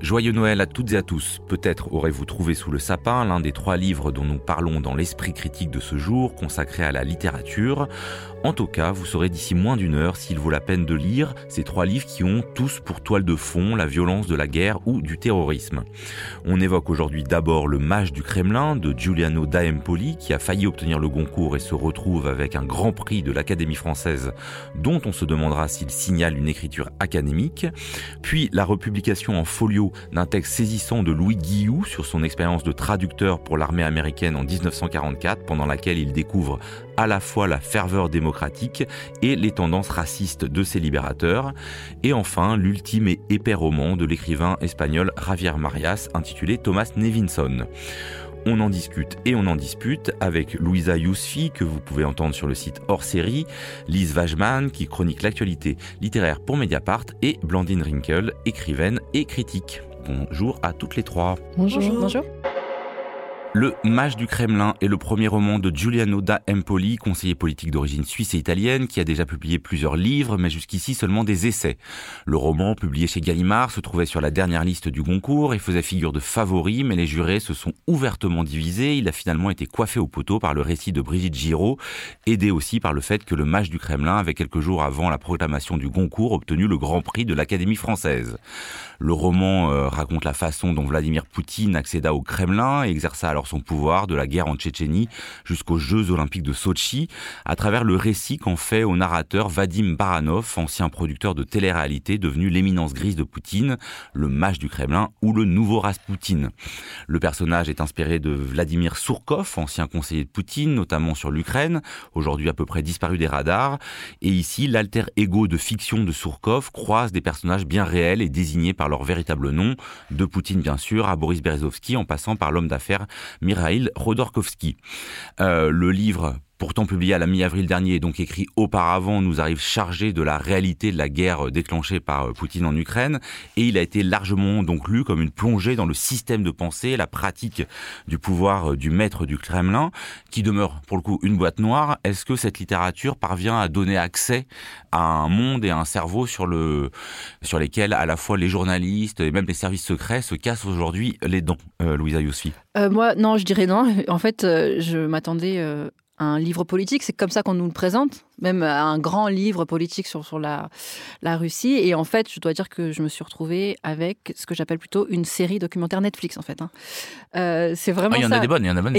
Joyeux Noël à toutes et à tous. Peut-être aurez-vous trouvé sous le sapin l'un des trois livres dont nous parlons dans l'esprit critique de ce jour, consacré à la littérature. En tout cas, vous saurez d'ici moins d'une heure s'il vaut la peine de lire ces trois livres qui ont tous pour toile de fond la violence de la guerre ou du terrorisme. On évoque aujourd'hui d'abord Le Mage du Kremlin de Giuliano da Empoli qui a failli obtenir le Goncourt et se retrouve avec un grand prix de l'Académie française dont on se demandera s'il signale une écriture académique. Puis la republication en folio d'un texte saisissant de Louis Guillou sur son expérience de traducteur pour l'armée américaine en 1944 pendant laquelle il découvre à la fois la ferveur démocratique et les tendances racistes de ses libérateurs, et enfin l'ultime et épais roman de l'écrivain espagnol Javier Marias intitulé Thomas Nevinson. On en discute et on en dispute avec Louisa Yousfi, que vous pouvez entendre sur le site hors série, Lise Wajman, qui chronique l'actualité littéraire pour Mediapart, et Blandine Rinkel, écrivaine et critique. Bonjour à toutes les trois. Bonjour. Bonjour. Le Mage du Kremlin est le premier roman de Giuliano da Empoli, conseiller politique d'origine suisse et italienne, qui a déjà publié plusieurs livres, mais jusqu'ici seulement des essais. Le roman, publié chez Gallimard, se trouvait sur la dernière liste du Goncourt et faisait figure de favori, mais les jurés se sont ouvertement divisés. Il a finalement été coiffé au poteau par le récit de Brigitte Giraud, aidé aussi par le fait que le Mage du Kremlin avait quelques jours avant la proclamation du Goncourt obtenu le Grand Prix de l'Académie française. Le roman euh, raconte la façon dont Vladimir Poutine accéda au Kremlin et exerça alors son pouvoir de la guerre en Tchétchénie jusqu'aux Jeux olympiques de Sochi, à travers le récit qu'en fait au narrateur Vadim Baranov, ancien producteur de télé-réalité devenu l'éminence grise de Poutine, le mage du Kremlin ou le nouveau Rasputin. Le personnage est inspiré de Vladimir Surkov, ancien conseiller de Poutine, notamment sur l'Ukraine, aujourd'hui à peu près disparu des radars. Et ici, l'alter ego de fiction de Surkov croise des personnages bien réels et désignés par leur véritable nom, de Poutine bien sûr à Boris Berezovsky en passant par l'homme d'affaires Mikhail Rodorkovsky. Euh, le livre pourtant publié à la mi-avril dernier et donc écrit auparavant, nous arrive chargé de la réalité de la guerre déclenchée par euh, Poutine en Ukraine et il a été largement donc lu comme une plongée dans le système de pensée, la pratique du pouvoir euh, du maître du Kremlin qui demeure pour le coup une boîte noire. Est-ce que cette littérature parvient à donner accès à un monde et à un cerveau sur le sur lesquels à la fois les journalistes et même les services secrets se cassent aujourd'hui les dents, euh, Louisa Yousfi? Moi, non, je dirais non. En fait, je m'attendais un livre politique, c'est comme ça qu'on nous le présente même un grand livre politique sur, sur la, la Russie. Et en fait, je dois dire que je me suis retrouvée avec ce que j'appelle plutôt une série documentaire Netflix, en fait. Hein. Euh, c'est vraiment. Ah, il y en a des bonnes, il y en a bonnes.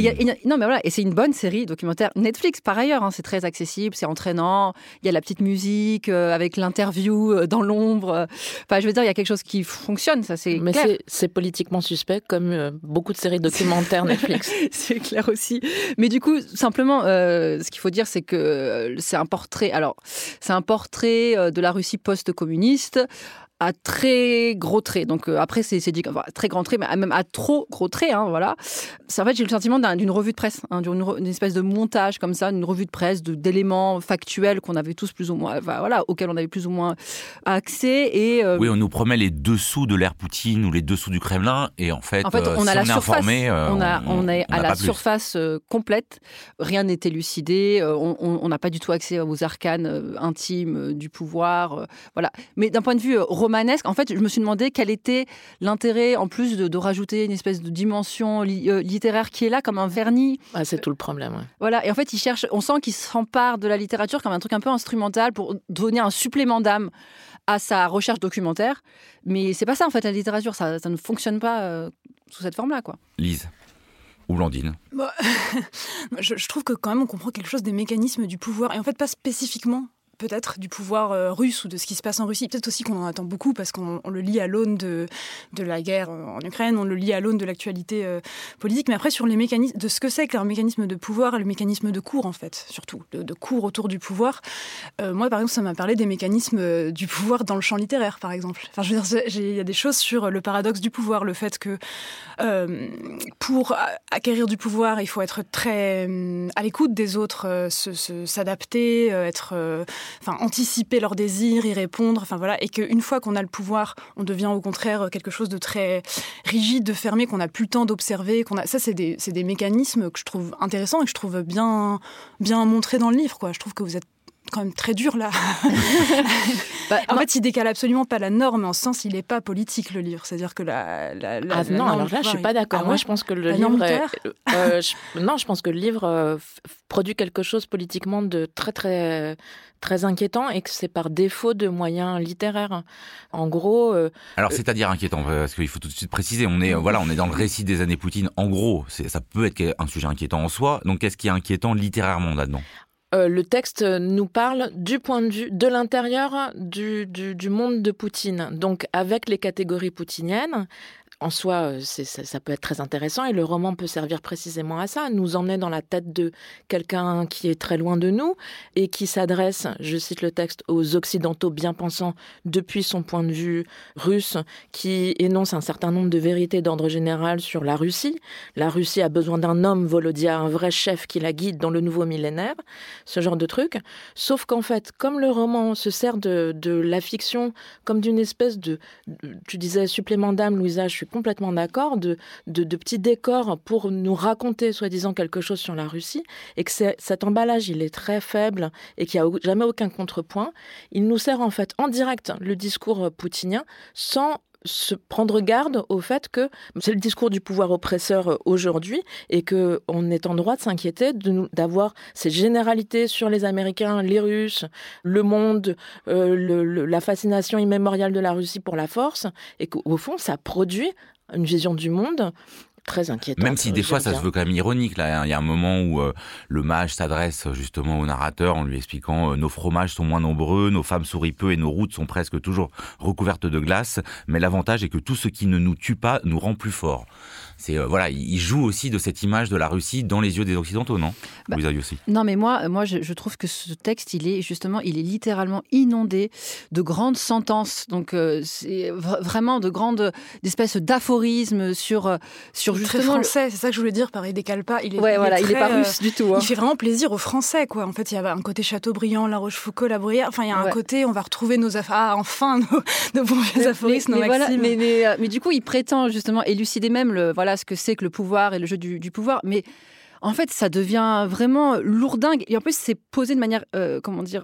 non, mais voilà, et c'est une bonne série documentaire Netflix par ailleurs. Hein. c'est très accessible, c'est entraînant. Il y a la petite musique euh, avec l'interview euh, dans l'ombre. Enfin, je veux dire, il y a quelque chose qui fonctionne, ça c'est. Mais c'est politiquement suspect, comme beaucoup de séries documentaires Netflix. c'est clair aussi. Mais du coup, simplement, ce qu'il faut dire, c'est que c'est un portrait. Alors, c'est un portrait euh, de la Russie post-communiste à très gros traits. Donc euh, après, c'est dit très grand trait, mais même à trop gros traits. Hein, voilà. En fait, j'ai le sentiment d'une revue de presse, hein, d'une espèce de montage comme ça, d'une revue de presse d'éléments factuels qu'on avait tous plus ou moins, voilà, auxquels on avait plus ou moins accès. Et euh, oui, on nous promet les dessous de l'ère Poutine ou les dessous du Kremlin, et en fait, en fait, on a la surface, on, a, on, est à la surface complète. Rien n'est élucidé. on n'a pas du tout accès aux arcanes intimes du pouvoir. voilà. Mais d'un point de vue romanesque. En fait, je me suis demandé quel était l'intérêt, en plus de, rajouter une espèce de dimension euh, littéraire qui est là comme un vernis. Ah, c'est tout le problème. Voilà. Et en fait, il cherche. On sent qu'il s'empare de la littérature comme un truc un peu instrumental pour donner un supplément d'âme à sa recherche documentaire. Mais c'est pas ça en fait la littérature. Ça, ça ne fonctionne pas euh, sous cette forme-là, quoi. Lise ou Blandine bah, je, je, trouve que quand même on comprend quelque chose des mécanismes du pouvoir et en fait pas spécifiquement peut-être du pouvoir euh, russe ou de ce qui se passe en Russie. Peut-être aussi qu'on en attend beaucoup parce qu'on le lit à l'aune de, de la guerre en Ukraine, on le lit à l'aune de l'actualité euh, politique. Mais après, sur les mécanismes, de ce que c'est qu'un mécanisme de pouvoir le mécanisme de cours, en fait, surtout, de, cours autour du pouvoir. Euh, moi, par exemple, ça m'a parlé des mécanismes du pouvoir dans le champ littéraire, par exemple. Enfin, je veux dire, il y a des choses sur le paradoxe du pouvoir, le fait que pour acquérir du pouvoir, il faut être très à l'écoute des autres, s'adapter, être enfin, anticiper leurs désirs, y répondre, enfin voilà, et qu'une fois qu'on a le pouvoir, on devient au contraire quelque chose de très rigide, de fermé, qu'on n'a plus le temps d'observer, qu'on a, ça c'est des, des mécanismes que je trouve intéressants et que je trouve bien, bien montrés dans le livre, quoi. Je trouve que vous êtes quand même très dur là. bah, en fait, il décale absolument pas la norme, en ce sens, il n'est pas politique le livre. C'est-à-dire que la, la, ah, non, alors là, je suis pas d'accord. Ah Moi, je pense que le livre, euh, non, je pense que le livre euh, produit quelque chose politiquement de très très très inquiétant et que c'est par défaut de moyens littéraires. En gros. Euh, alors, c'est-à-dire inquiétant parce qu'il faut tout de suite préciser. On est voilà, on est dans le récit des années Poutine. En gros, ça peut être un sujet inquiétant en soi. Donc, qu'est-ce qui est inquiétant littérairement là-dedans? Euh, le texte nous parle du point de vue de l'intérieur du, du, monde de Poutine, donc avec les catégories poutiniennes, en soi, euh, ça, peut être très intéressant et le roman peut servir précisément à ça, nous emmener dans la tête de quelqu'un qui est très loin de nous et qui s'adresse, je cite le texte, aux Occidentaux bien pensants depuis son point de vue russe, qui énonce un certain nombre de vérités d'ordre général sur la Russie. La Russie a besoin d'un homme, Volodia, un vrai chef qui la guide dans le nouveau millénaire, ce genre de truc. Sauf qu'en fait, comme le roman se sert de, de la fiction comme d'une espèce de, tu disais supplément d'âme, Louisa, je suis complètement d'accord, de, de, petits décors pour nous raconter soi-disant quelque chose sur la Russie, et que cet emballage, il est très faible et qu'il n'y a jamais aucun contrepoint. Il nous sert en fait en direct le discours poutinien sans se prendre garde au fait que c'est le discours du pouvoir oppresseur aujourd'hui et que on est en droit de s'inquiéter d'avoir ces généralités sur les Américains, les Russes, le monde, euh, la fascination immémoriale de la Russie pour la force et qu'au fond ça produit une vision du monde très inquiétante. Même si des fois ça se veut quand même ironique. Là, il y a un moment où euh, le mage s'adresse justement au narrateur en lui expliquant euh, nos fromages sont moins nombreux, nos femmes sourient peu et nos routes sont presque toujours recouvertes de glace. Mais l'avantage est que tout ce qui ne nous tue pas nous rend plus forts. C'est euh, voilà, il joue aussi de cette image de la Russie dans les yeux des occidentaux, non? Bah, Vous aussi. Non, mais moi, moi, je, trouve que ce texte, il est justement, il est littéralement inondé de grandes sentences. Donc, euh, c'est vraiment de grandes, d'espèces d'aphorismes sur euh, sur justement. Très français, c'est ça que je voulais dire. Pareil, décale pas. Il est, ouais, voilà, il est pas russe du tout. Hein. Il fait vraiment plaisir aux Français, quoi. En fait, il y a un côté Chateaubriand, La Rochefoucauld, La Bruyère. Enfin, il y a un côté, on va retrouver nos affaires. Ah, enfin, nos, bons vieux aphorismes, mais, mais, mais, mais, mais, du coup, il prétend justement élucider même le voilà ce que c'est que le pouvoir et le jeu du, du pouvoir. Mais en fait, ça devient vraiment lourdingue. Et en plus, c'est posé de manière, euh, comment dire,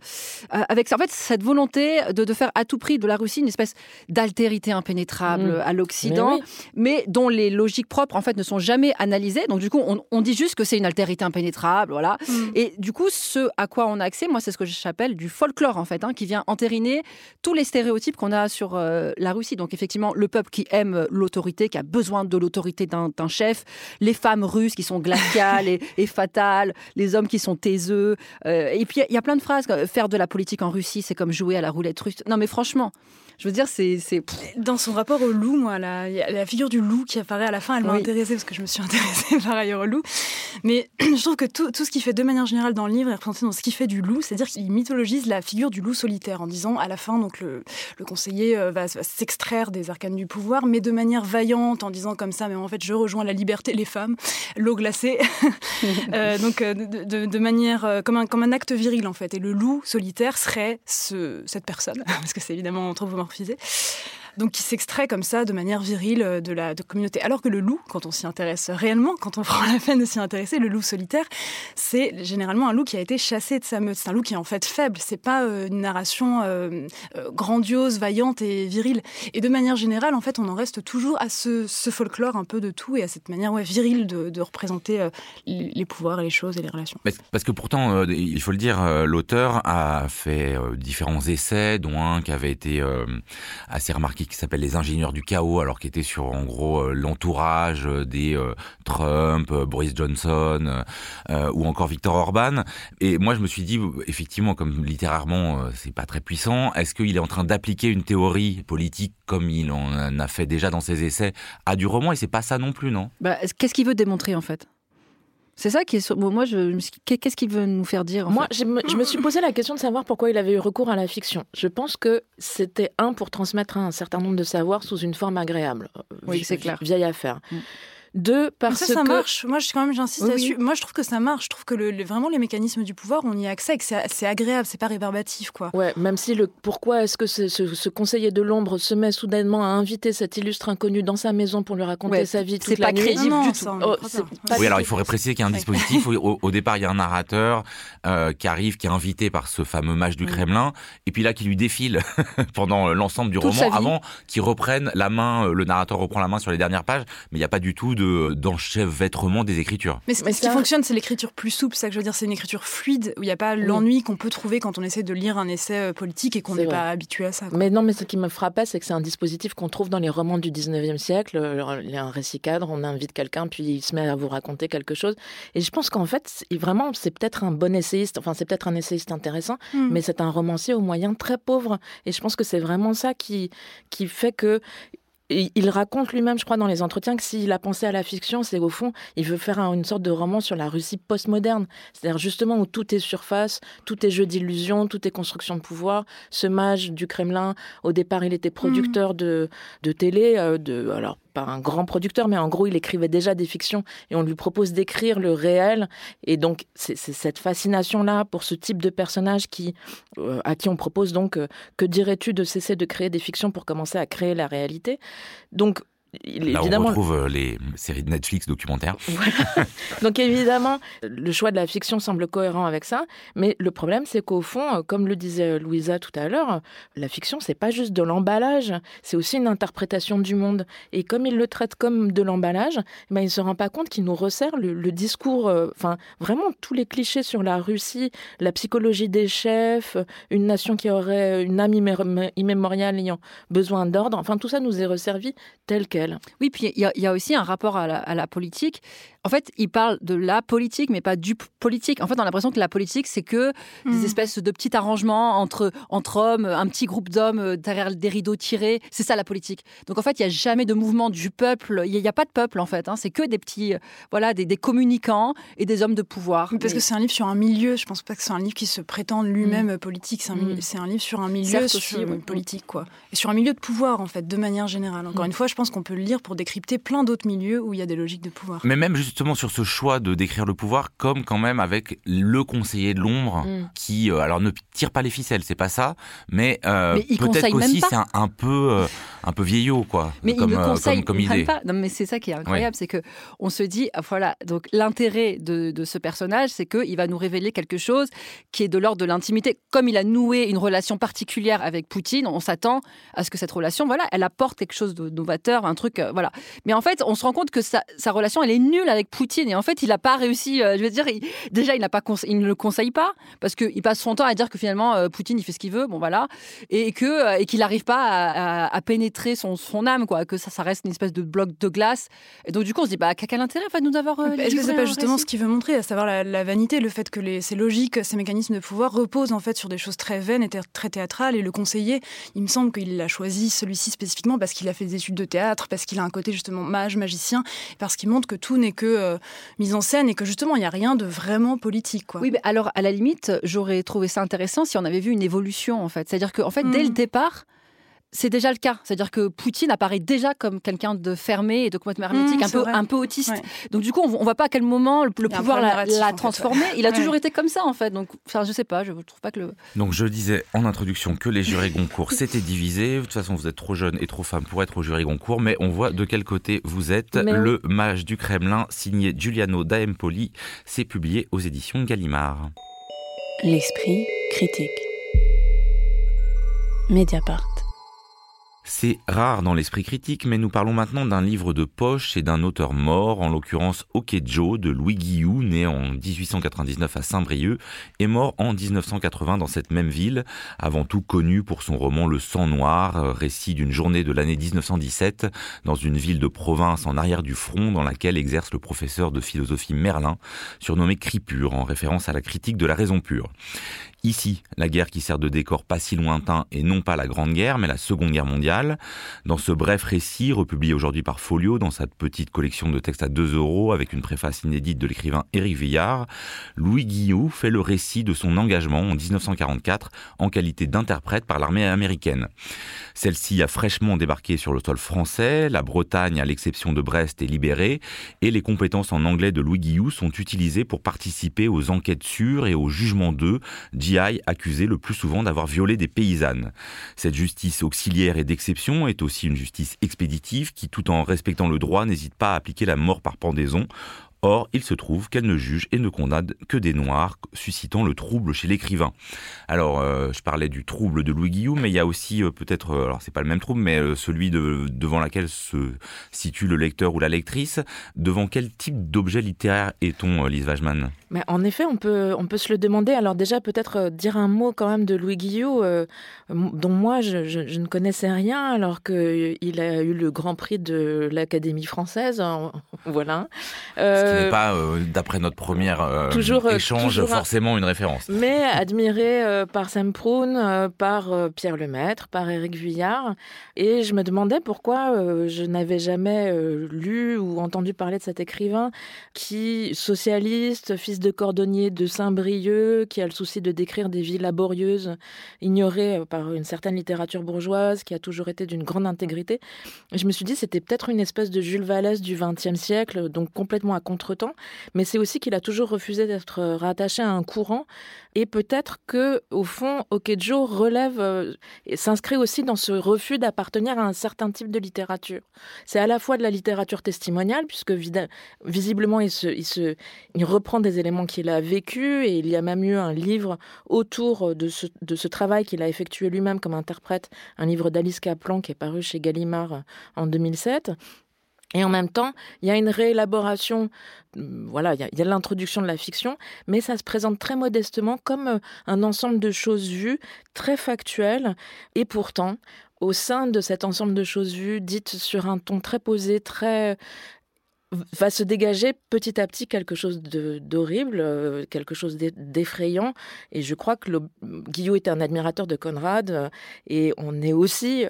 euh, avec en fait cette volonté de, faire à tout prix de la Russie une espèce d'altérité impénétrable mmh. à l'Occident, mais, dont les logiques propres en fait ne sont jamais analysées. Donc du coup, on, dit juste que c'est une altérité impénétrable, voilà. Mmh. Et du coup, ce à quoi on a accès, moi, c'est ce que j'appelle du folklore en fait, hein, qui vient entériner tous les stéréotypes qu'on a sur euh, la Russie. Donc effectivement, le peuple qui aime l'autorité, qui a besoin de l'autorité d'un chef, les femmes russes qui sont glaciales est, fatale, les hommes qui sont taiseux. Euh, et puis il y, a plein de phrases. Faire de la politique en Russie, c'est comme jouer à la roulette russe. Non, mais franchement, je veux dire, c'est. Dans son rapport au loup, moi, la, la figure du loup qui apparaît à la fin, elle m'a intéressée parce que je me suis intéressée par ailleurs au loup. Mais je trouve que tout, ce qu'il fait de manière générale dans le livre est représenté dans ce qu'il fait du loup, c'est-à-dire qu'il mythologise la figure du loup solitaire en disant à la fin, donc le, le conseiller euh, va, s'extraire des arcanes du pouvoir, mais de manière vaillante, en disant comme ça, mais en fait, je rejoins la liberté, les femmes, l'eau glacée. euh, donc euh, de, manière comme un, acte viril en fait. Et le loup solitaire serait ce, cette personne, parce que c'est évidemment anthropomorphique refusé donc qui s'extrait comme ça de manière virile euh, de la communauté. Alors que le loup, quand on s'y intéresse réellement, quand on prend la peine de s'y intéresser, le loup solitaire, c'est généralement un loup qui a été chassé de sa meute. C'est un loup qui est en fait faible. C'est pas euh, une narration euh, grandiose, vaillante et virile. Et de manière générale, en fait, on en reste toujours à ce, folklore un peu de tout et à cette manière ouais, virile de, représenter les pouvoirs les choses et les relations. Parce que pourtant, il faut le dire, l'auteur a fait différents essais, dont un qui avait été assez remarqué qui s'appelle Les ingénieurs du chaos, alors qui était sur en gros euh, l'entourage euh, des euh, Trump, Boris Johnson ou encore Victor Orban. Et moi je me suis dit effectivement comme littérairement c'est pas très puissant, est-ce qu'il est en train d'appliquer une théorie politique comme il en a fait déjà dans ses essais à du roman? Et c'est pas ça non plus non? Bah, Qu'est-ce qu'il veut démontrer en fait? C'est ça qui est. Moi, je. Qu'est-ce qu'il veut nous faire dire Moi, je, me, suis posé la question de savoir pourquoi il avait eu recours à la fiction. Je pense que c'était un pour transmettre un certain nombre de savoirs sous une forme agréable. Oui, c'est clair. Vieille affaire. Mm. Deux, parce ça, ça que... marche. Moi, je, quand même, j'insiste Oui, là-dessus. Moi, je trouve que ça marche. Je trouve que le, le- vraiment les mécanismes du pouvoir, on y a accès et que c'est c'est agréable, c'est pas rébarbatif, quoi. Ouais, même si le pourquoi est-ce que ce, ce- ce conseiller de l'ombre se met soudainement à inviter cet illustre inconnu dans sa maison pour lui raconter Ouais, sa vie c'est toute la pas nuit crédible Non, non, du ça, tout. Oh, c'est pas. pas Oui, du alors il faudrait préciser qu'il y a un dispositif. où, Au, au départ, il y a un narrateur euh, qui arrive, qui est invité par ce fameux mage du. Kremlin, et puis là, qui lui défile pendant l'ensemble du Toute roman, avant qu'il reprenne la main, euh, le narrateur reprend la main sur les dernières pages, mais il n'y a pas du tout de d'enchevêtrement des écritures. Mais, ce qui fonctionne, c'est l'écriture plus souple. C'est ça que je veux dire, c'est une écriture fluide où il n'y a pas l'ennui qu'on peut trouver quand on essaie de lire un essai euh, politique et qu'on n'est pas habitué à ça. quoi. Mais non, mais ce qui me frappait, c'est que c'est un dispositif qu'on trouve dans les romans du 19e siècle. Il y a un récit cadre, on invite quelqu'un, puis il se met à vous raconter quelque chose. Et je pense qu'en fait, vraiment, c'est peut-être un bon essayiste, enfin, c'est peut-être un essayiste intéressant, Hmm. mais c'est un romancier aux moyens très pauvres. Et je pense que c'est vraiment ça qui, qui fait que. Il raconte lui-même, je crois, dans les entretiens, que s'il a pensé à la fiction, c'est au fond, il veut faire un- une sorte de roman sur la Russie postmoderne. C'est-à-dire justement où tout est surface, tout est jeu d'illusion, tout est construction de pouvoir. Ce mage du Kremlin, au départ, il était producteur de, de télé, euh, de, alors pas un grand producteur, mais en gros, il écrivait déjà des fictions et on lui propose d'écrire le réel. Et donc, c'est cette fascination-là pour ce type de personnage qui, euh, à qui on propose donc, euh, que dirais-tu de cesser de créer des fictions pour commencer à créer la réalité? Donc, il, Là, on évidemment, retrouve euh, les séries de Netflix documentaires. voilà. Donc évidemment, le choix de la fiction semble cohérent avec ça, mais le problème c'est qu'au fond, euh, comme le disait Louisa tout à l'heure, la fiction c'est pas juste de l'emballage, c'est aussi une interprétation du monde. Et comme il le traite comme de l'emballage, eh ben il se rend pas compte qu'il nous resserre le, le discours, euh, enfin vraiment tous les clichés sur la Russie, la psychologie des chefs, une nation qui aurait une âme immé- immémoriale ayant besoin d'ordre, enfin tout ça nous est resservi tel quel. Oui, puis il y, a- aussi un rapport à la politique. En fait, il parle de la politique, mais pas du politique. En fait, on a l'impression que la politique, c'est que Hmm. des espèces de petits arrangements entre, entre hommes, un petit groupe d'hommes euh, derrière des rideaux tirés. C'est ça la politique. Donc en fait, il n'y a jamais de mouvement du peuple. Il n'y a, pas de peuple en fait. hein. C'est que des petits, euh, voilà, des, des communicants et des hommes de pouvoir. Parce que c'est un livre sur un milieu, je pense pas que c'est un livre qui se prétend lui-même euh, politique, c'est un, Mm. c'est un livre sur un milieu sur- aussi, oui. politique, quoi. Et sur un milieu de pouvoir, en fait, de manière générale. Encore une fois, je pense qu'on peut le lire pour décrypter plein d'autres milieux où il y a des logiques de pouvoir. Mais même justement sur ce choix de décrire le pouvoir, comme quand même avec le conseiller de l'ombre, Mm. qui euh, alors ne tire pas les ficelles, c'est pas ça, mais, euh, Mais il peut-être conseille pas. c'est un, un peu euh, un peu vieillot quoi, Mais comme, il euh, conseille comme, comme même idée. pas. Non, mais c'est ça qui est incroyable, c'est que on se dit, ah, voilà, donc l'intérêt de, de ce personnage, c'est qu'il va nous révéler quelque chose qui est de l'ordre de l'intimité. Comme il a noué une relation particulière avec Poutine, on s'attend à ce que cette relation, voilà, elle apporte quelque chose de novateur, un truc, voilà. Mais en fait, on se rend compte que sa, sa relation, elle est nulle avec Poutine. Et en fait, il n'a pas réussi. euh, je veux dire, il- déjà, il n'a pas, il ne le conseille pas parce qu'il passe son temps à dire que finalement, euh, Poutine, il fait ce qu'il veut. Bon, voilà, et que euh, et qu'il n'arrive pas à, à- à pénétrer son, son âme, quoi. Que ça, ça reste une espèce de bloc de glace. Et donc, du coup, on se dit, bah, quel intérêt va nous avoir. euh, Est-ce que c'est pas justement ce qu'il veut montrer, à savoir la, la vanité, le fait que les, ces logiques, ces mécanismes de pouvoir reposent en fait sur des choses très vaines et très théâtrales Et le conseiller, il me semble qu'il a choisi celui-ci spécifiquement parce qu'il a fait des études de théâtre, parce qu'il a un côté justement mage, magicien, parce qu'il montre que tout n'est que euh, mise en scène et que justement il n'y a rien de vraiment politique. Quoi. Oui, mais alors à la limite, j'aurais trouvé ça intéressant si on avait vu une évolution en fait. C'est-à-dire qu'en fait, dès le départ, c'est déjà le cas. C'est-à-dire que Poutine apparaît déjà comme quelqu'un de fermé et de complètement hermétique, Mm, un, peu, vrai. un peu autiste. Ouais. Donc du coup, on ne voit pas à quel moment le, pouvoir l'a fait, transformé. Il a Ouais. toujours été comme ça en fait. Donc, enfin, je sais pas, je trouve pas que le. Donc je disais en introduction que les jurés Goncourt s'étaient divisés. De toute façon, vous êtes trop jeune et trop femme pour être au jury Goncourt, mais on voit de quel côté vous êtes. Mais. Le mage du Kremlin, signé Giuliano da Empoli, c'est publié aux éditions Gallimard. L'esprit critique. Mediapart. C'est rare dans l'esprit critique, mais nous parlons maintenant d'un livre de poche et d'un auteur mort, en l'occurrence Okejo de Louis Guillou, né en 1899 à Saint-Brieuc et mort en 1980 dans cette même ville, avant tout connu pour son roman Le sang noir, récit d'une journée de l'année 1917 dans une ville de province en arrière du front dans laquelle exerce le professeur de philosophie Merlin, surnommé Cripure, en référence à la critique de la raison pure. Ici, la guerre qui sert de décor pas si lointain et non pas la Grande Guerre, mais la Seconde Guerre mondiale. Dans ce bref récit, republié aujourd'hui par Folio, dans sa petite collection de textes à 2 euros, avec une préface inédite de l'écrivain Éric Villard, Louis Guillot fait le récit de son engagement en 1944 en qualité d'interprète par l'armée américaine. Celle-ci a fraîchement débarqué sur le sol français, la Bretagne, à l'exception de Brest, est libérée, et les compétences en anglais de Louis Guillou sont utilisées pour participer aux enquêtes sûres et au jugement d'eux, Accusé le plus souvent d'avoir violé des paysannes. Cette justice auxiliaire et d'exception est aussi une justice expéditive qui, tout en respectant le droit, n'hésite pas à appliquer la mort par pendaison Or, il se trouve qu'elle ne juge et ne condamne que des Noirs, suscitant le trouble chez l'écrivain. Alors, euh, je parlais du trouble de Louis Guillaume, mais il y a aussi euh, peut-être, euh, alors c'est pas le même trouble, mais celui de, devant laquelle se situe le lecteur ou la lectrice. Devant quel type d'objet littéraire est-on, Lise Wajman En effet, on peut, on peut se le demander. Alors déjà, peut-être dire un mot quand même de Louis Guillaume, dont moi, je, je, ne connaissais rien, alors qu'il a eu le Grand Prix de l'Académie française. voilà qui n'est pas, euh, d'après notre première euh, toujours, euh, échange, forcément une référence. Mais admiré par Sam Proun, par Pierre Lemaître, par Éric Vuillard. Et je me demandais pourquoi je n'avais jamais lu ou entendu parler de cet écrivain qui, socialiste, fils de cordonnier de Saint-Brieuc, qui a le souci de décrire des vies laborieuses, ignorées par une certaine littérature bourgeoise, qui a toujours été d'une grande intégrité. Et je me suis dit, c'était peut-être une espèce de Jules Vallès du XXe siècle, donc complètement à contre-temps, mais c'est aussi qu'il a toujours refusé d'être rattaché à un courant. Et peut-être que, au fond, Okejo relève euh, et s'inscrit aussi dans ce refus d'appartenir à un certain type de littérature. C'est à la fois de la littérature testimoniale, puisque visiblement il, se, reprend des éléments qu'il a vécus, et il y a même eu un livre autour de ce, travail qu'il a effectué lui-même comme interprète, un livre d'Alice Kaplan qui est paru chez Gallimard en 2007. Et en même temps, il y a une réélaboration, euh, voilà, il y a, l'introduction de la fiction, mais ça se présente très modestement comme euh, un ensemble de choses vues, très factuelles, et pourtant, au sein de cet ensemble de choses vues, dites sur un ton très posé, très va se dégager petit à petit quelque chose d'horrible, euh, quelque chose d'effrayant. Et je crois que le, Guillaume est un admirateur de Conrad. et on est aussi,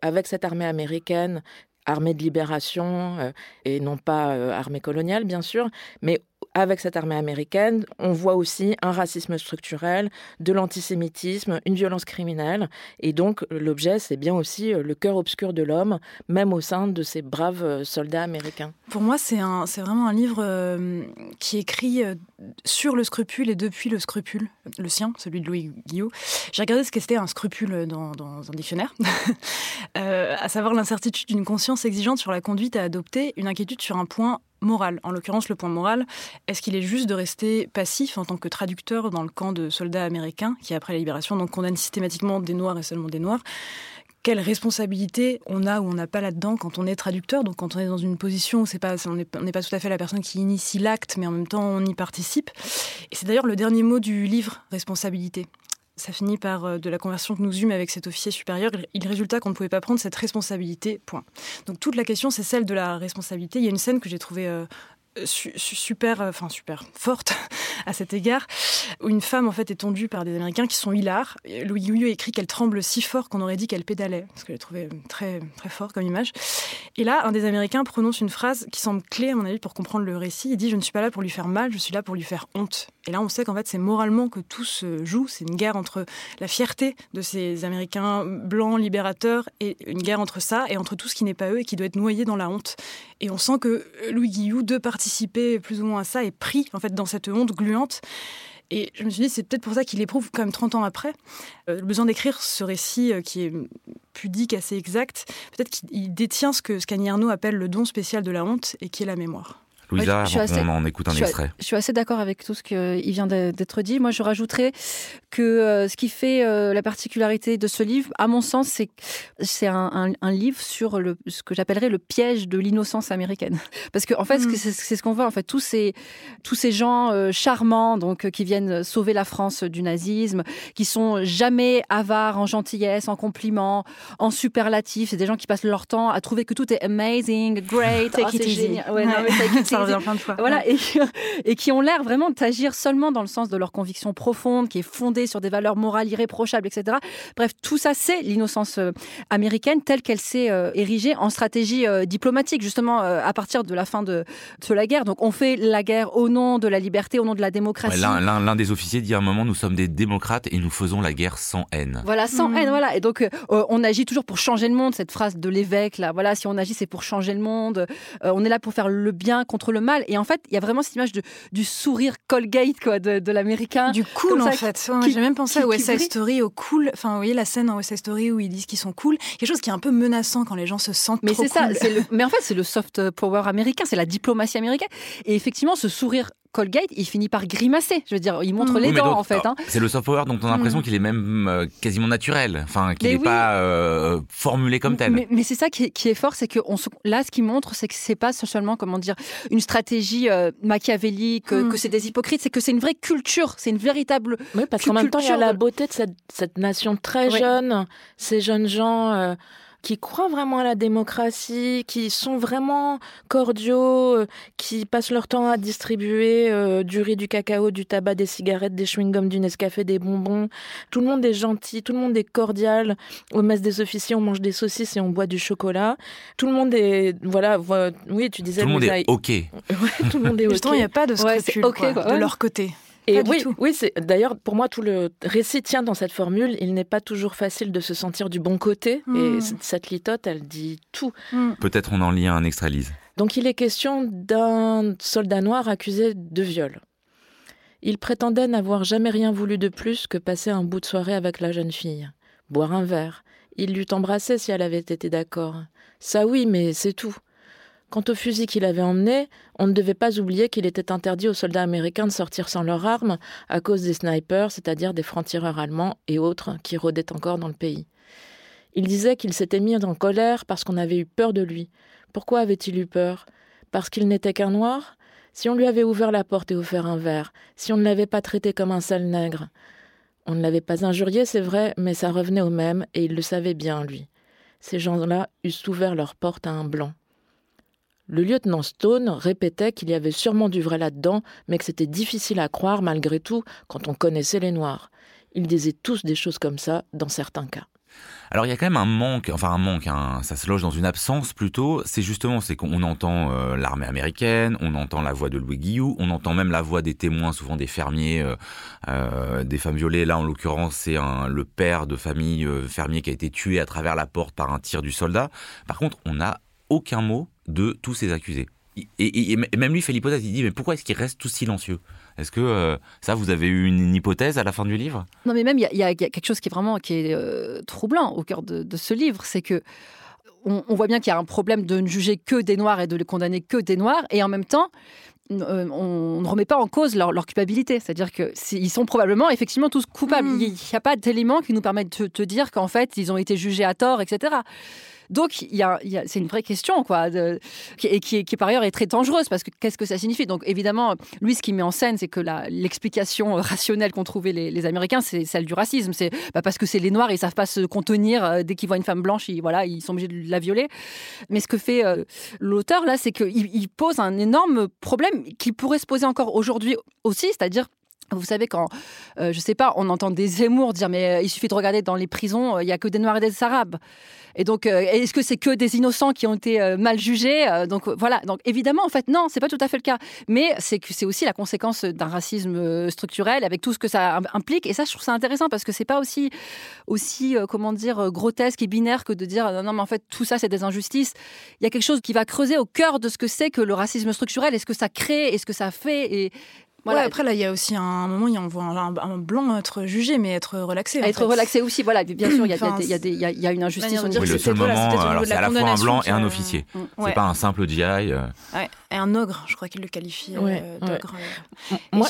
avec cette armée américaine armée de libération euh, et non pas euh, armée coloniale, bien sûr, mais avec cette armée américaine, on voit aussi un racisme structurel, de l'antisémitisme, une violence criminelle. Et donc, l'objet, c'est bien aussi euh, le cœur obscur de l'homme, même au sein de ces braves euh, soldats américains. Pour moi, c'est vraiment un livre euh, qui écrit sur le scrupule et depuis le scrupule, le sien, celui de Louis Guillot. J'ai regardé ce qu'était un scrupule dans, un dictionnaire, à savoir l'incertitude d'une conscience exigeante sur la conduite à adopter, une inquiétude sur un point moral. En l'occurrence, le point moral, est-ce qu'il est juste de rester passif en tant que traducteur dans le camp de soldats américains qui, après la libération, donc condamne systématiquement des Noirs et seulement des Noirs? Quelle responsabilité on a ou on n'a pas là-dedans quand on est traducteur, donc quand on est dans une position où pas, on n'est pas tout à fait la personne qui initie l'acte, mais en même temps on y participe. Et c'est d'ailleurs le dernier mot du livre, responsabilité ça finit par euh, de la conversion que nous eûmes avec cet officier supérieur. Il résulta qu'on ne pouvait pas prendre cette responsabilité, point. Donc toute la question, c'est celle de la responsabilité. Il y a une scène que j'ai trouvée euh, super, euh, enfin super forte à cet égard, où une femme en fait est tondue par des Américains qui sont hilars. Louis Guillou écrit qu'elle tremble si fort qu'on aurait dit qu'elle pédalait, parce que je trouvé très très fort comme image. Et là, un des Américains prononce une phrase qui semble clé à mon avis pour comprendre le récit. Il dit :« Je ne suis pas là pour lui faire mal, je suis là pour lui faire honte. » Et là, on sait qu'en fait, c'est moralement que tout se joue. C'est une guerre entre la fierté de ces Américains blancs libérateurs et une guerre entre ça et entre tout ce qui n'est pas eux et qui doit être noyé dans la honte. Et on sent que Louis Guillou, de participer plus ou moins à ça, est pris en fait dans cette honte gluante. Et je me suis dit, c'est peut-être pour ça qu'il éprouve quand même 30 ans après euh, le besoin d'écrire ce récit euh, qui est pudique, assez exact. Peut-être qu'il détient ce que Scani Arnaud appelle le don spécial de la honte et qui est la mémoire. Louisa, on en écoute un extrait. Je suis assez d'accord avec tout ce qui vient d'être dit. Moi, je rajouterais que euh, ce qui fait euh, la particularité de ce livre, à mon sens, c'est c'est un, livre sur le, ce que j'appellerais le piège de l'innocence américaine. Parce qu'en en fait, mm. c'est ce qu'on voit. En fait, tous ces, tous ces gens euh, charmants donc, qui viennent sauver la France du nazisme, qui sont jamais avares en gentillesse, en compliments, en superlatifs. C'est des gens qui passent leur temps à trouver que tout est amazing, great, take oh, it easy. Ouais, ça revient plein de fois. Voilà, et, et qui ont l'air vraiment d'agir seulement dans le sens de leur conviction profonde, qui est fondée sur des valeurs morales irréprochables, etc. Bref, tout ça, c'est l'innocence euh, américaine telle qu'elle s'est euh, érigée en stratégie euh, diplomatique, justement, à partir de la fin de, de, la guerre. Donc, on fait la guerre au nom de la liberté, au nom de la démocratie. Ouais, L'un des officiers dit à un moment, nous sommes des démocrates et nous faisons la guerre sans haine. Voilà, sans mmh. haine, voilà. Et donc, on agit toujours pour changer le monde, cette phrase de l'évêque, là. Voilà, si on agit, c'est pour changer le monde. on est là pour faire le bien contre le mal. Et en fait, il y a vraiment cette image de, du sourire Colgate, quoi, de, de l'américain. Du cool, en fait. J'ai même pensé à West Side Story, au cool. Enfin, vous voyez la scène dans West Side Story où ils disent qu'ils sont cool. Quelque chose qui est un peu menaçant quand les gens se sentent mais c'est ça. Mais en fait, c'est le soft power américain, c'est la diplomatie américaine. Et effectivement, ce sourire Colgate, il finit par grimacer. Je veux dire, il montre mmh. les dents en fait. Hein. C'est le soft power dont on a l'impression mmh. qu'il est même euh, quasiment naturel, enfin qu'il n'est pas euh, formulé comme tel. Mais, c'est ça qui est, fort, c'est que on là, ce qui montre, c'est que c'est pas seulement comment dire une stratégie euh, machiavélique, mmh. que c'est des hypocrites, c'est que c'est une vraie culture, c'est une véritable. Oui, parce qu'en même temps, il y a la beauté de cette, cette nation très jeune, ces jeunes gens qui croient vraiment à la démocratie, qui sont vraiment cordiaux, euh, qui passent leur temps à distribuer euh, du riz, du cacao, du tabac, des cigarettes, des chewing-gums, du Nescafé, des bonbons. Tout le monde est gentil, tout le monde est cordial. Au messe des officiers, on mange des saucisses et on boit du chocolat. Tout le monde est, voilà, oui, tu disais. Tout le monde est OK. tout le monde est OK. il n'y a pas de scrupule de leur côté. Et oui, oui c'est d'ailleurs pour moi tout le récit tient dans cette formule. Il n'est pas toujours facile de se sentir du bon côté. Et hmm. cette litote, elle dit tout. Hmm. Peut-être on en lit un extrait, Lise. Donc il est question d'un soldat noir accusé de viol. Il prétendait n'avoir jamais rien voulu de plus que passer un bout de soirée avec la jeune fille, boire un verre. Il l'eût embrassée si elle avait été d'accord. Ça oui, mais c'est tout. Quant au fusil qu'il avait emmené, on ne devait pas oublier qu'il était interdit aux soldats américains de sortir sans leurs armes à cause des snipers, c'est-à-dire des francs-tireurs allemands et autres qui rôdaient encore dans le pays. Il disait qu'il s'était mis en colère parce qu'on avait eu peur de lui. Pourquoi avait-il eu peur? Parce qu'il n'était qu'un noir? Si on lui avait ouvert la porte et offert un verre, si on ne l'avait pas traité comme un sale nègre? On ne l'avait pas injurié, c'est vrai, mais ça revenait au même, et il le savait bien, lui. Ces gens-là eussent ouvert leur porte à un blanc. Le lieutenant Stone répétait qu'il y avait sûrement du vrai là-dedans, mais que c'était difficile à croire malgré tout quand on connaissait les Noirs. Ils disaient tous des choses comme ça dans certains cas. Alors il y a quand même un manque, enfin un manque, ça se loge dans une absence plutôt. C'est justement, c'est qu'on entend euh, l'armée américaine, on entend la voix de Louis Guillou, on entend même la voix des témoins, souvent des fermiers, euh, euh, des femmes violées. Là, en l'occurrence, c'est le père de famille fermier qui a été tué à travers la porte par un tir du soldat. Par contre, on n'a aucun mot de tous ces accusés. Et, même lui fait l'hypothèse, il dit mais pourquoi est-ce qu'ils restent tous silencieux? Est-ce que euh, ça, vous avez eu une, hypothèse à la fin du livre? Non, mais même il y, a quelque chose qui est vraiment qui est euh, troublant au cœur de, ce livre, c'est que on, voit bien qu'il y a un problème de ne juger que des noirs et de les condamner que des noirs, et en même temps, euh, on ne remet pas en cause leur, culpabilité. C'est-à-dire qu'ils sont probablement effectivement tous coupables. Hmm. Il n'y a pas d'éléments qui nous permettent de te dire qu'en fait, ils ont été jugés à tort, etc. Donc, c'est une vraie question, quoi, et qui, par ailleurs est très dangereuse parce que qu'est-ce que ça signifie? Donc, évidemment, lui, ce qu'il met en scène, c'est que l'explication rationnelle qu'ont trouvé les, Américains, c'est celle du racisme. C'est bah, parce que c'est les Noirs, ils savent pas se contenir euh, dès qu'ils voient une femme blanche, ils, sont obligés de la violer. Mais ce que fait euh, l'auteur là, c'est qu'il il pose un énorme problème qui pourrait se poser encore aujourd'hui aussi, c'est-à-dire vous savez, quand, euh, je sais pas, on entend des Zemmour dire, mais il suffit de regarder dans les prisons, il y a que des Noirs et des Arabes. Et donc, euh, est-ce que c'est que des innocents qui ont été euh, mal jugés euh, Donc voilà. Donc évidemment, en fait, non, c'est pas tout à fait le cas. Mais c'est que c'est aussi la conséquence d'un racisme structurel avec tout ce que ça implique. Et ça, je trouve ça intéressant parce que c'est pas aussi aussi comment dire grotesque et binaire que de dire non, non, mais en fait tout ça c'est des injustices. Il y a quelque chose qui va creuser au cœur de ce que c'est que le racisme structurel et ce que ça crée? Et ce que ça fait? Voilà. après, là, il y a aussi un moment, on voit un, blanc être jugé, mais être relaxé. Être relaxé aussi, voilà. Bien sûr, il y, a, une injustice niveau oui, le seul moment, c'est à la fois un blanc et un officier. C'est pas un simple GI. Euh. Et un ogre, je crois qu'il le qualifie euh, d'ogre. Moi,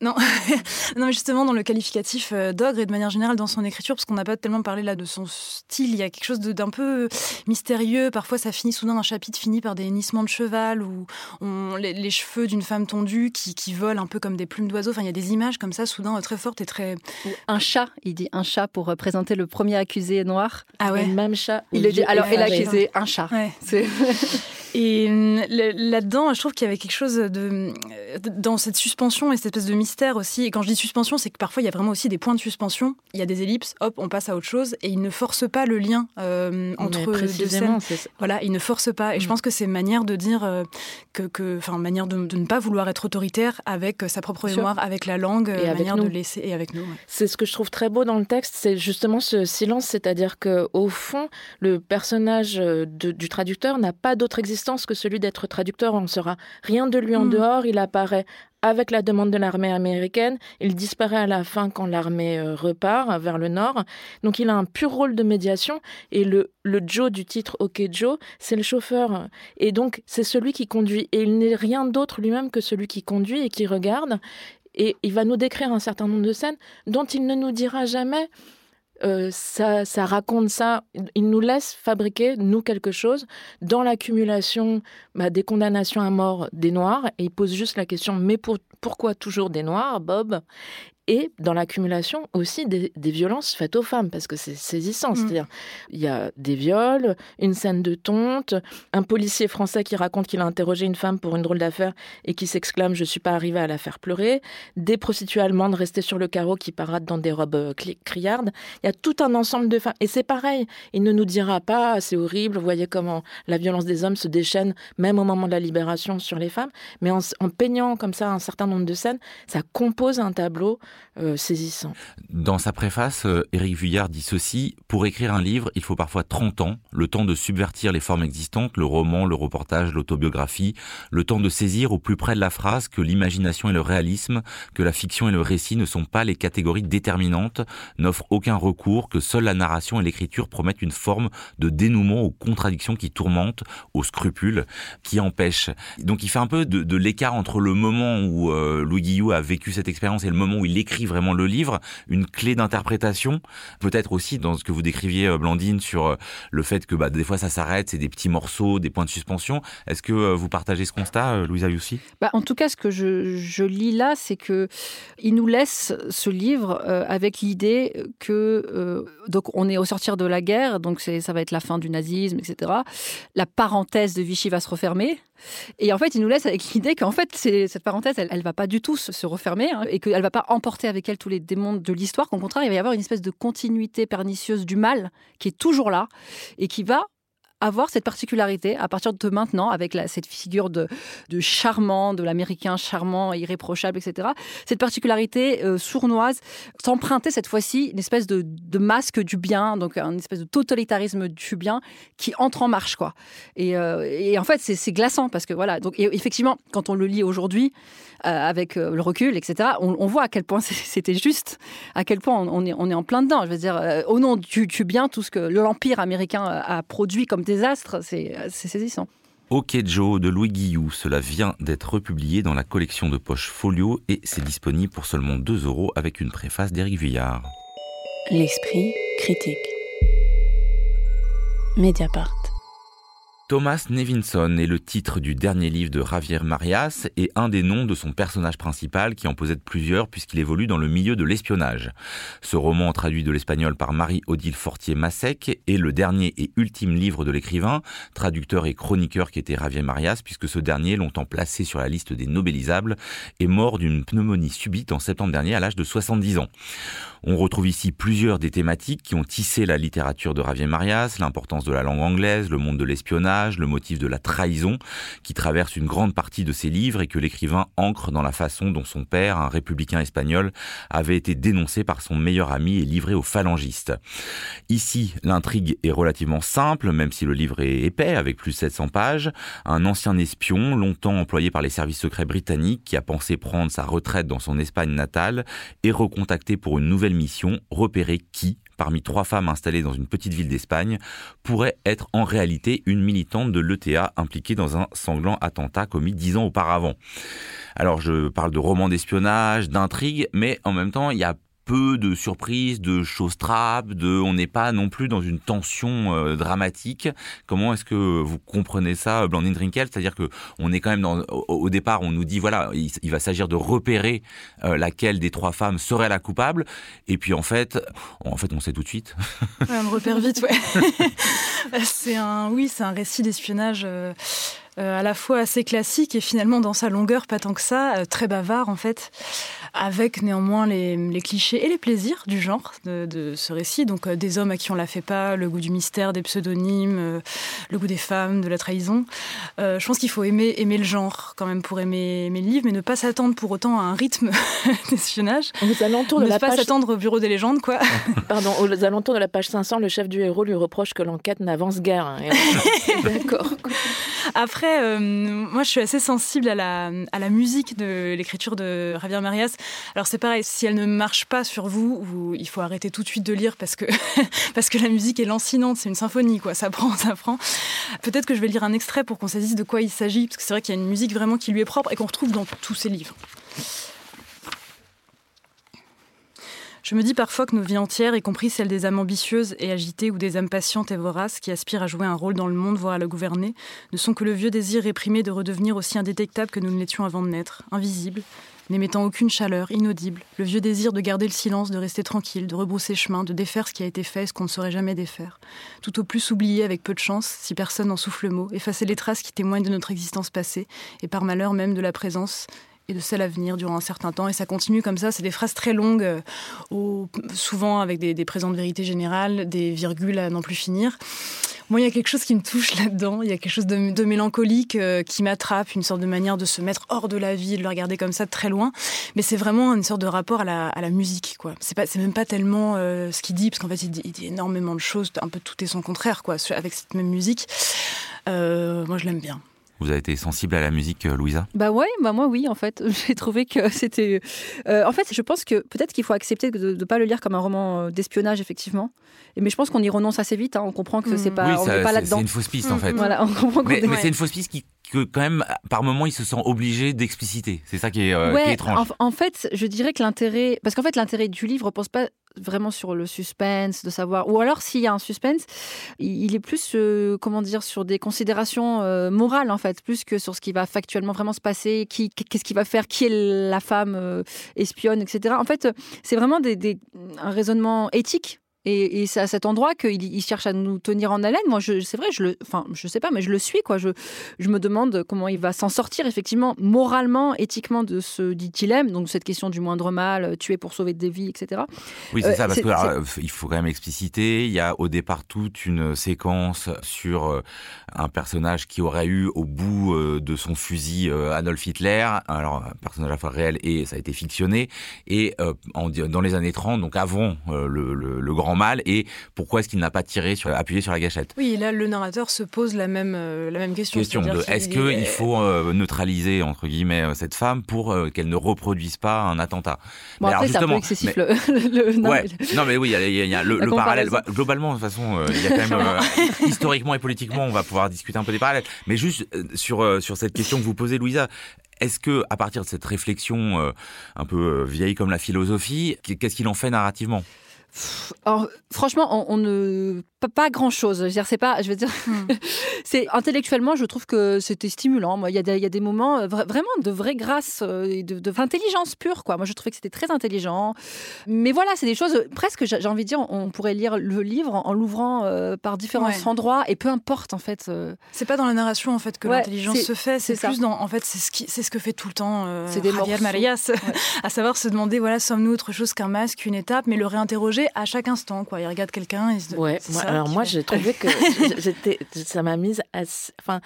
non. non, mais justement, dans le qualificatif euh, d'ogre et de manière générale dans son écriture, parce qu'on n'a pas tellement parlé là de son style, il y a quelque chose d'un peu mystérieux. Parfois, ça finit soudain, un chapitre finit par des hennissements de cheval ou les, cheveux d'une femme tondue qui, qui volent un peu comme des plumes d'oiseaux. Enfin, il y a des images comme ça, soudain, très fortes et très. Un chat, il dit un chat pour présenter le premier accusé noir. Ah ouais. même chat. Il, dit, alors, et l'accusé, un chat. Et hum, là-dedans, je trouve qu'il y avait quelque chose de dans cette suspension et cette espèce de mystère aussi. Et quand je dis suspension, c'est que parfois il y a vraiment aussi des points de suspension. Il y a des ellipses, hop, on passe à autre chose, et il ne force pas le lien euh, entre deux scènes. Voilà, il ne force pas. Et je mm. pense que c'est une manière de dire euh, que, enfin, manière de, ne pas vouloir être autoritaire avec sa propre mémoire, avec la langue, et manière de laisser et avec nous. C'est ce que je trouve très beau dans le texte, c'est justement ce silence, c'est-à-dire que au fond, le personnage du traducteur n'a pas d'autre existence que celui d'être traducteur. On ne saura rien de lui en mm. dehors. Il apparaît avec la demande de l'armée américaine. Il disparaît à la fin quand l'armée euh, repart vers le nord. Donc il a un pur rôle de médiation. Et le, le Joe du titre OK Joe, c'est le chauffeur. Et donc c'est celui qui conduit. Et il n'est rien d'autre lui-même que celui qui conduit et qui regarde. Et il va nous décrire un certain nombre de scènes dont il ne nous dira jamais euh, ça, raconte ça. Il nous laisse fabriquer, nous, quelque chose dans l'accumulation bah, des condamnations à mort des Noirs. Et il pose juste la question, mais pourquoi toujours des Noirs, Bob? Et dans l'accumulation aussi des, violences faites aux femmes, parce que c'est saisissant. Mm. C'est-à-dire, il y a des viols, une scène de tonte, un policier français qui raconte qu'il a interrogé une femme pour une drôle d'affaire et qui s'exclame Je suis pas arrivé à la faire pleurer, des prostituées allemandes restées sur le carreau qui paradent dans des robes euh, criardes. Il y a tout un ensemble de femmes. Et c'est pareil, il ne nous dira pas ah, C'est horrible, vous voyez comment la violence des hommes se déchaîne, même au moment de la libération, sur les femmes. Mais en, en peignant comme ça un certain nombre de scènes, ça compose un tableau euh, saisissant. Dans sa préface, euh, Éric Vuillard dit ceci Pour écrire un livre, il faut parfois 30 ans, le temps de subvertir les formes existantes, le roman, le reportage, l'autobiographie, le temps de saisir au plus près de la phrase que l'imagination et le réalisme, que la fiction et le récit ne sont pas les catégories déterminantes, n'offrent aucun recours, que seule la narration et l'écriture promettent une forme de dénouement aux contradictions qui tourmentent, aux scrupules qui empêchent. Donc il fait un peu de, l'écart entre le moment où euh, Louis Guillou a vécu cette expérience et le moment où il écrit vraiment le livre, une clé d'interprétation, peut-être aussi dans ce que vous décriviez, euh, Blandine, sur euh, le fait que bah, des fois ça s'arrête, c'est des petits morceaux, des points de suspension. Est-ce que euh, vous partagez ce constat, Louisa Youssi bah, En tout cas, ce que je, lis là, c'est que il nous laisse ce livre avec l'idée que donc on est au sortir de la guerre, donc ça va être la fin du nazisme, etc. La parenthèse de Vichy va se refermer. Et en fait, il nous laisse avec l'idée qu'en fait, cette parenthèse, elle, ne va pas du tout se, refermer hein, et qu'elle va pas emporter avec elle tous les démons de l'histoire. Qu'au contraire, il va y avoir une espèce de continuité pernicieuse du mal qui est toujours là et qui va avoir cette particularité à partir de maintenant, avec cette figure de, charmant, de l'américain charmant, irréprochable, etc. Cette particularité euh, sournoise, s'emprunter cette fois-ci une espèce de, masque du bien, donc une espèce de totalitarisme du bien qui entre en marche, quoi. Et, euh, en fait, c'est glaçant parce que voilà. Donc effectivement, quand on le lit aujourd'hui, euh, avec le recul, etc., on, voit à quel point c'était juste, à quel point on, est, on est en plein dedans. Je veux dire, au nom du bien, tout ce que l'empire américain a produit comme désastre, c'est saisissant. Ok Joe de Louis Guillou, cela vient d'être republié dans la collection de poche Folio et c'est disponible pour seulement 2 euros avec une préface d'Éric Vuillard. L'esprit critique. Mediapart. Thomas Nevinson est le titre du dernier livre de Javier Marias et un des noms de son personnage principal qui en possède plusieurs puisqu'il évolue dans le milieu de l'espionnage. Ce roman traduit de l'espagnol par Marie-Odile Fortier-Massec est le dernier et ultime livre de l'écrivain, traducteur et chroniqueur qui était Javier Marias puisque ce dernier, longtemps placé sur la liste des nobelisables, est mort d'une pneumonie subite en septembre dernier à l'âge de 70 ans. On retrouve ici plusieurs des thématiques qui ont tissé la littérature de Javier Marias, l'importance de la langue anglaise, le monde de l'espionnage, le motif de la trahison, qui traverse une grande partie de ses livres et que l'écrivain ancre dans la façon dont son père, un républicain espagnol, avait été dénoncé par son meilleur ami et livré aux phalangistes. Ici, l'intrigue est relativement simple, même si le livre est épais, avec plus de 700 pages. Un ancien espion, longtemps employé par les services secrets britanniques, qui a pensé prendre sa retraite dans son Espagne natale, est recontacté pour une nouvelle mission, repérer qui, parmi trois femmes installées dans une petite ville d'Espagne, pourrait être en réalité une militante de l'ETA impliquée dans un sanglant attentat commis dix ans auparavant. Alors je parle de romans d'espionnage, d'intrigue, mais en même temps il y a peu de surprises, de choses trappes, de, on n'est pas non plus dans une tension euh, dramatique. Comment est-ce que vous comprenez ça, Blandine Drinkel? C'est-à-dire que on est quand même dans, au, départ, on nous dit voilà, il, va s'agir de repérer euh, laquelle des trois femmes serait la coupable, et puis en fait, en fait, on sait tout de suite. on repère vite, ouais. c'est un, oui, c'est un récit d'espionnage. Euh, à la fois assez classique et finalement dans sa longueur pas tant que ça, très bavard en fait, avec néanmoins les, clichés et les plaisirs du genre de, ce récit. Donc des hommes à qui on la fait pas, le goût du mystère, des pseudonymes, le goût des femmes, de la trahison. je pense qu'il faut aimer, aimer le genre quand même pour aimer, aimer le livre, mais ne pas s'attendre pour autant à un rythme d'espionnage. Aux alentours de ne la pas s'attendre au bureau des légendes, quoi. Pardon, aux alentours de la page 500, le chef du héros lui reproche que l'enquête n'avance guère. Hein, D'accord. Après, euh, moi, je suis assez sensible à la, musique de l'écriture de Javier Marias. Alors, c'est pareil, si elle ne marche pas sur vous, il faut arrêter tout de suite de lire parce que, parce que la musique est lancinante, c'est une symphonie, quoi. Ça prend, ça prend. Peut-être que je vais lire un extrait pour qu'on saisisse de quoi il s'agit, parce que c'est vrai qu'il y a une musique vraiment qui lui est propre et qu'on retrouve dans tous ses livres. Je me dis parfois que nos vies entières, y compris celles des âmes ambitieuses et agitées ou des âmes patientes et voraces qui aspirent à jouer un rôle dans le monde, voire à le gouverner, ne sont que le vieux désir réprimé de redevenir aussi indétectable que nous ne l'étions avant de naître, invisible, n'émettant aucune chaleur, inaudible, le vieux désir de garder le silence, de rester tranquille, de rebrousser chemin, de défaire ce qui a été fait et ce qu'on ne saurait jamais défaire. Tout au plus oublier avec peu de chance, si personne n'en souffle mot, effacer les traces qui témoignent de notre existence passée, et par malheur même de la présence et de celle à venir durant un certain temps. Et ça continue comme ça. C'est des phrases très longues, euh, souvent avec des, présents de vérité générale, des virgules à n'en plus finir. Moi, il y a quelque chose qui me touche là-dedans. Il y a quelque chose de, mélancolique euh, qui m'attrape, une sorte de manière de se mettre hors de la vie, de le regarder comme ça de très loin. Mais c'est vraiment une sorte de rapport à la, musique, quoi. C'est même pas tellement euh, ce qu'il dit, parce qu'en fait, il dit, il dit, énormément de choses, un peu tout et son contraire, quoi, avec cette même musique. moi, je l'aime bien. Vous avez été sensible à la musique, euh, Louisa? Bah ouais, bah moi oui, en fait. J'ai trouvé que c'était. Euh, en fait, je pense que peut-être qu'il faut accepter de ne pas le lire comme un roman euh, d'espionnage, effectivement. Mais je pense qu'on y renonce assez vite. Hein. On comprend que c'est pas, on n'est pas là-dedans. C'est une fausse piste, en fait. Voilà, on comprend mais, mais c'est une fausse piste qui que quand même, par moment, il se sent obligé d'expliciter. C'est ça qui est, ouais, étrange. En, en, fait, je dirais que l'intérêt, parce qu'en fait, l'intérêt du livre repose pas vraiment sur le suspense, de savoir, ou alors s'il y a un suspense, il est plus, euh, comment dire, sur des considérations euh, morales en fait, plus que sur ce qui va factuellement vraiment se passer, qui, qu'est-ce qu'il va faire, qui est la femme euh, espionne, etc. En fait, c'est vraiment des, un raisonnement éthique et, c'est à cet endroit qu'il il cherche à nous tenir en haleine. Moi, c'est vrai, je le, enfin, je sais pas, mais je le suis, quoi. Je, je me demande comment il va s'en sortir, effectivement, moralement, éthiquement, de ce dit dilemme. Donc, cette question du moindre mal, euh, tuer pour sauver des vies, etc. Oui, c'est euh, ça, parce qu'il faut quand même expliciter. Il y a au départ toute une séquence sur euh, un personnage qui aurait eu au bout de son fusil Adolf Hitler. Alors, un personnage à la fois réel et ça a été fictionné. Et dans les années 30, donc avant le, le, le grand mal et pourquoi est-ce qu'il n'a pas tiré sur, appuyé sur la gâchette? Oui, là, le narrateur se pose la même, euh, la même question. Question de est-ce qu'il faut euh, neutraliser, entre guillemets, euh, cette femme pour qu'elle ne reproduise pas un attentat? Bon, après, c'est un peu excessif le, non, ouais. non, mais oui, il y a, le, parallèle. Globalement, de toute façon, il y a quand même, historiquement et politiquement, on va pouvoir discuter un peu des parallèles. Mais juste sur, sur cette question que vous posez, Louisa, est-ce que, à partir de cette réflexion un peu vieille comme la philosophie, qu'est-ce qu'il en fait narrativement? Alors, franchement, on, ne pas, pas grand chose. Je veux dire, c'est pas, je veux dire, hmm. c'est intellectuellement, je trouve que c'était stimulant. Moi, il y, a des, il y a des moments euh, vraiment de vraie grâce, euh, et de, d'intelligence pure, quoi. Moi, je trouvais que c'était très intelligent. Mais voilà, c'est des choses presque, j'ai envie de dire, on pourrait lire le livre en, l'ouvrant euh, par différents endroits et peu importe en fait. C'est pas dans la narration en fait que l'intelligence se fait. C'est, plus dans, en fait, c'est ce qui, c'est ce que fait tout le temps c'est des Marias, à savoir se demander, voilà, sommes-nous autre chose qu'un masque, une étape, mais le réinterroger à chaque instant. Quoi. Il regarde quelqu'un et se Ouais, alors moi, j'ai trouvé que j'étais, ça m'a mise à. Enfin,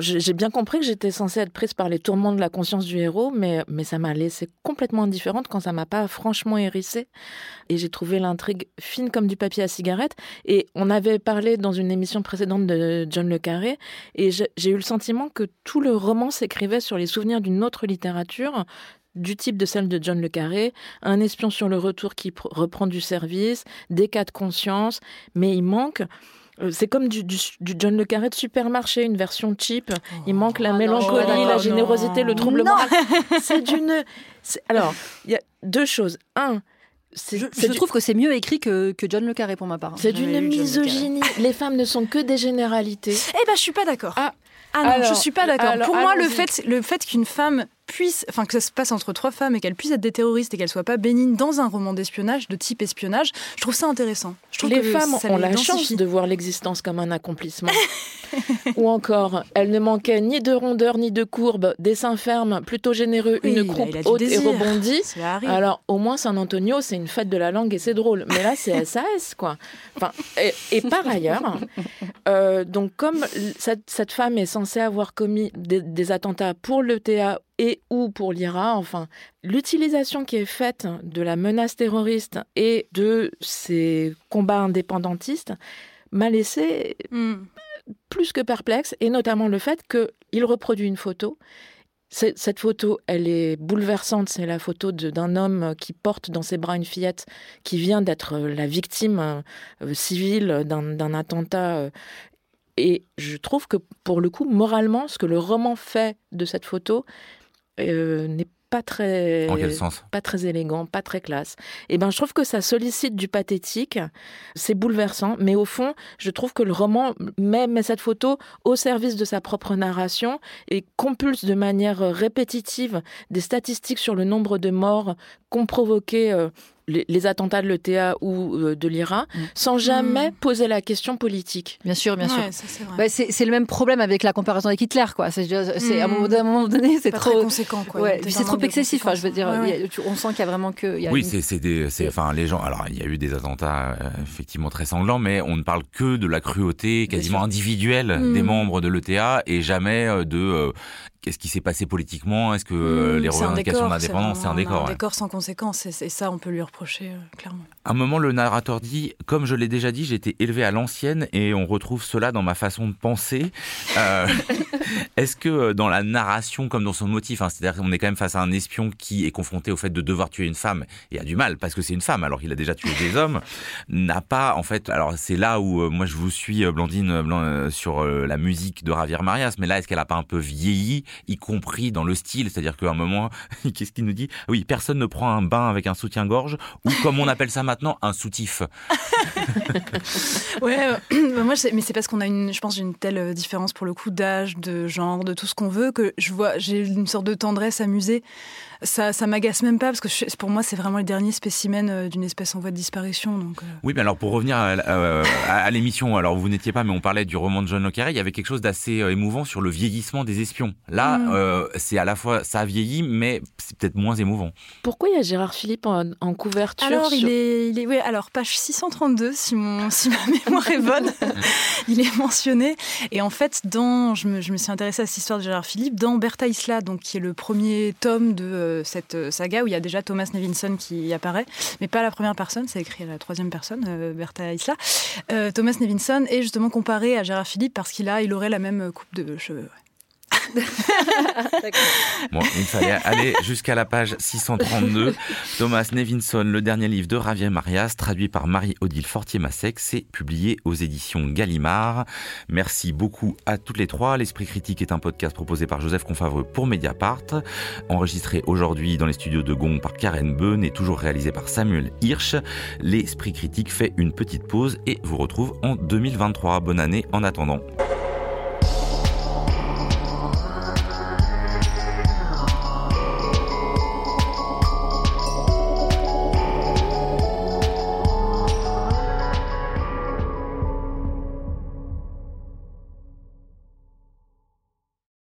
j'ai bien compris que j'étais censée être prise par les tourments de la conscience du héros, mais, mais ça m'a laissée complètement indifférente quand ça m'a pas franchement hérissée. Et j'ai trouvé l'intrigue fine comme du papier à cigarette. Et on avait parlé dans une émission précédente de John Le Carré, et j'ai eu le sentiment que tout le roman s'écrivait sur les souvenirs d'une autre littérature, du type de celle de John Le Carré, un espion sur le retour qui reprend du service, des cas de conscience, mais il manque euh, c'est comme du, John Le Carré de supermarché, une version cheap. Il manque la oh mélancolie, la générosité, le trouble moral. C'est d'une. Alors, il y a deux choses. Un, je, trouve que c'est mieux écrit que, que, John Le Carré pour ma part. C'est d'une misogynie. Les femmes ne sont que des généralités. Eh ben, je suis pas d'accord. Ah, Ah non, Alors, je suis pas d'accord. Pour moi, le fait, le fait qu'une femme puisse, enfin que ça se passe entre trois femmes et qu'elle puisse être des terroristes et qu'elle soit pas bénigne dans un roman d'espionnage de type espionnage, je trouve ça intéressant. Je trouve les que femmes ont la chance de voir l'existence comme un accomplissement. Ou encore, elles ne manquaient ni de rondeur ni de courbe, des seins fermes, plutôt généreux, Oui, une croupe du haute désir. et rebondie. Alors, au moins, San Antonio, c'est une fête de la langue et c'est drôle. Mais là, c'est SAS, quoi. Enfin, et, et par ailleurs, euh, donc, comme cette, cette femme est censée avoir commis des, des attentats pour l'ETA et ou pour l'IRA, enfin, l'utilisation qui est faite de la menace terroriste et de ces combats indépendantistes m'a laissé Hmm. plus que perplexe, et notamment le fait qu'il reproduit une photo. Cette photo, elle est bouleversante. C'est la photo d'un homme qui porte dans ses bras une fillette qui vient d'être euh, la victime euh, euh, civile d'un attentat. Et je trouve que, pour le coup, moralement, ce que le roman fait de cette photo euh, n'est pas très En quel sens? pas très élégant, pas très classe. Et ben, je trouve que ça sollicite du pathétique. C'est bouleversant, mais au fond, je trouve que le roman met, met cette photo au service de sa propre narration et compulse de manière répétitive des statistiques sur le nombre de morts qu'ont provoqué euh, les, les attentats de l'ETA ou euh, de l'IRA, Mm. sans jamais Mm. poser la question politique. Bien sûr, bien sûr. Ouais. Bah, c'est le même problème avec la comparaison avec Hitler, quoi. C'est c'est- à un Mm. moment donné- à un moment donné, c'est trop. très conséquent, quoi. Ouais, c'est trop excessif. hein, je veux dire. Ouais, a- on sent qu'il y a vraiment que. y a Oui, une- c'est, c'est des, c'est, enfin, les gens. Alors, il y a eu des attentats euh, effectivement très sanglants, mais on ne parle que de la cruauté quasiment individuelle des membres de l'ETA et jamais euh, de euh, qu'est-ce qui s'est passé politiquement? Est-ce que euh, Hmm, les revendications d'indépendance, c'est un décor. Un ouais. décor sans conséquence, et, et ça, on peut lui reprocher, euh, clairement. À un moment, le narrateur dit, comme je l'ai déjà dit, j'ai été élevé à l'ancienne et on retrouve cela dans ma façon de penser. Euh, Est-ce que euh, dans la narration comme dans son motif, hein, c'est-à-dire qu'on est quand même face à un espion qui est confronté au fait de devoir tuer une femme et a du mal parce que c'est une femme alors qu'il a déjà tué des hommes, n'a pas en fait. Alors c'est là où euh, moi je vous suis euh, Blandine euh, Blan- euh, sur euh, la musique de Javier Marias, mais là est-ce qu'elle a pas un peu vieilli, y compris dans le style, c'est-à-dire qu'à un moment, qu'est-ce qu'il nous dit? Oui, personne ne prend un bain avec un soutien-gorge ou comme on appelle ça maintenant un soutif. Ouais, euh, bah, moi, mais c'est parce qu'on a une, je pense, une telle euh, différence pour le coup d'âge, de genre, de tout ce qu'on veut que je vois, j'ai une sorte de tendresse amusée. Ça, ça m'agace même pas parce que je- pour moi, c'est vraiment le dernier spécimen euh, d'une espèce en voie de disparition. Donc, euh, Oui, mais alors pour revenir à, euh, à- à l'émission, alors vous n'étiez pas, mais on parlait du roman de John le Carré, il y avait quelque chose d'assez euh, émouvant sur le vieillissement des espions. Là, Mm. euh, c'est à la fois, ça a vieilli, mais c'est peut-être moins émouvant. Pourquoi il y a Gérard Philippe en, en couverture alors, il est, il est, oui, alors page 632, si mon, si ma mémoire est bonne, il est mentionné. Et en fait, dans, je me, je me suis intéressée à cette histoire de Gérard Philippe dans Bertha Isla, donc qui est le premier tome de euh, cette euh, saga où il y a déjà Thomas Nevinson qui apparaît, mais pas la première personne, c'est écrit à la troisième personne, euh, Bertha Isla. Thomas Nevinson est justement comparé à Gérard Philippe parce qu'il a, aurait la même coupe de cheveux. Bon, il fallait aller jusqu'à la page 632. Thomas Nevinson, le dernier livre de Javier Marias, traduit par Marie-Odile Fortier-Massec, c'est publié aux éditions Gallimard. Merci beaucoup à toutes les trois. L'Esprit Critique est un podcast proposé par Joseph Confavreux pour Mediapart, enregistré aujourd'hui dans les studios de Gong par Karen Beun et toujours réalisé par Samuel Hirsch. L'Esprit Critique fait une petite pause et vous retrouve en 2023. Bonne année en attendant.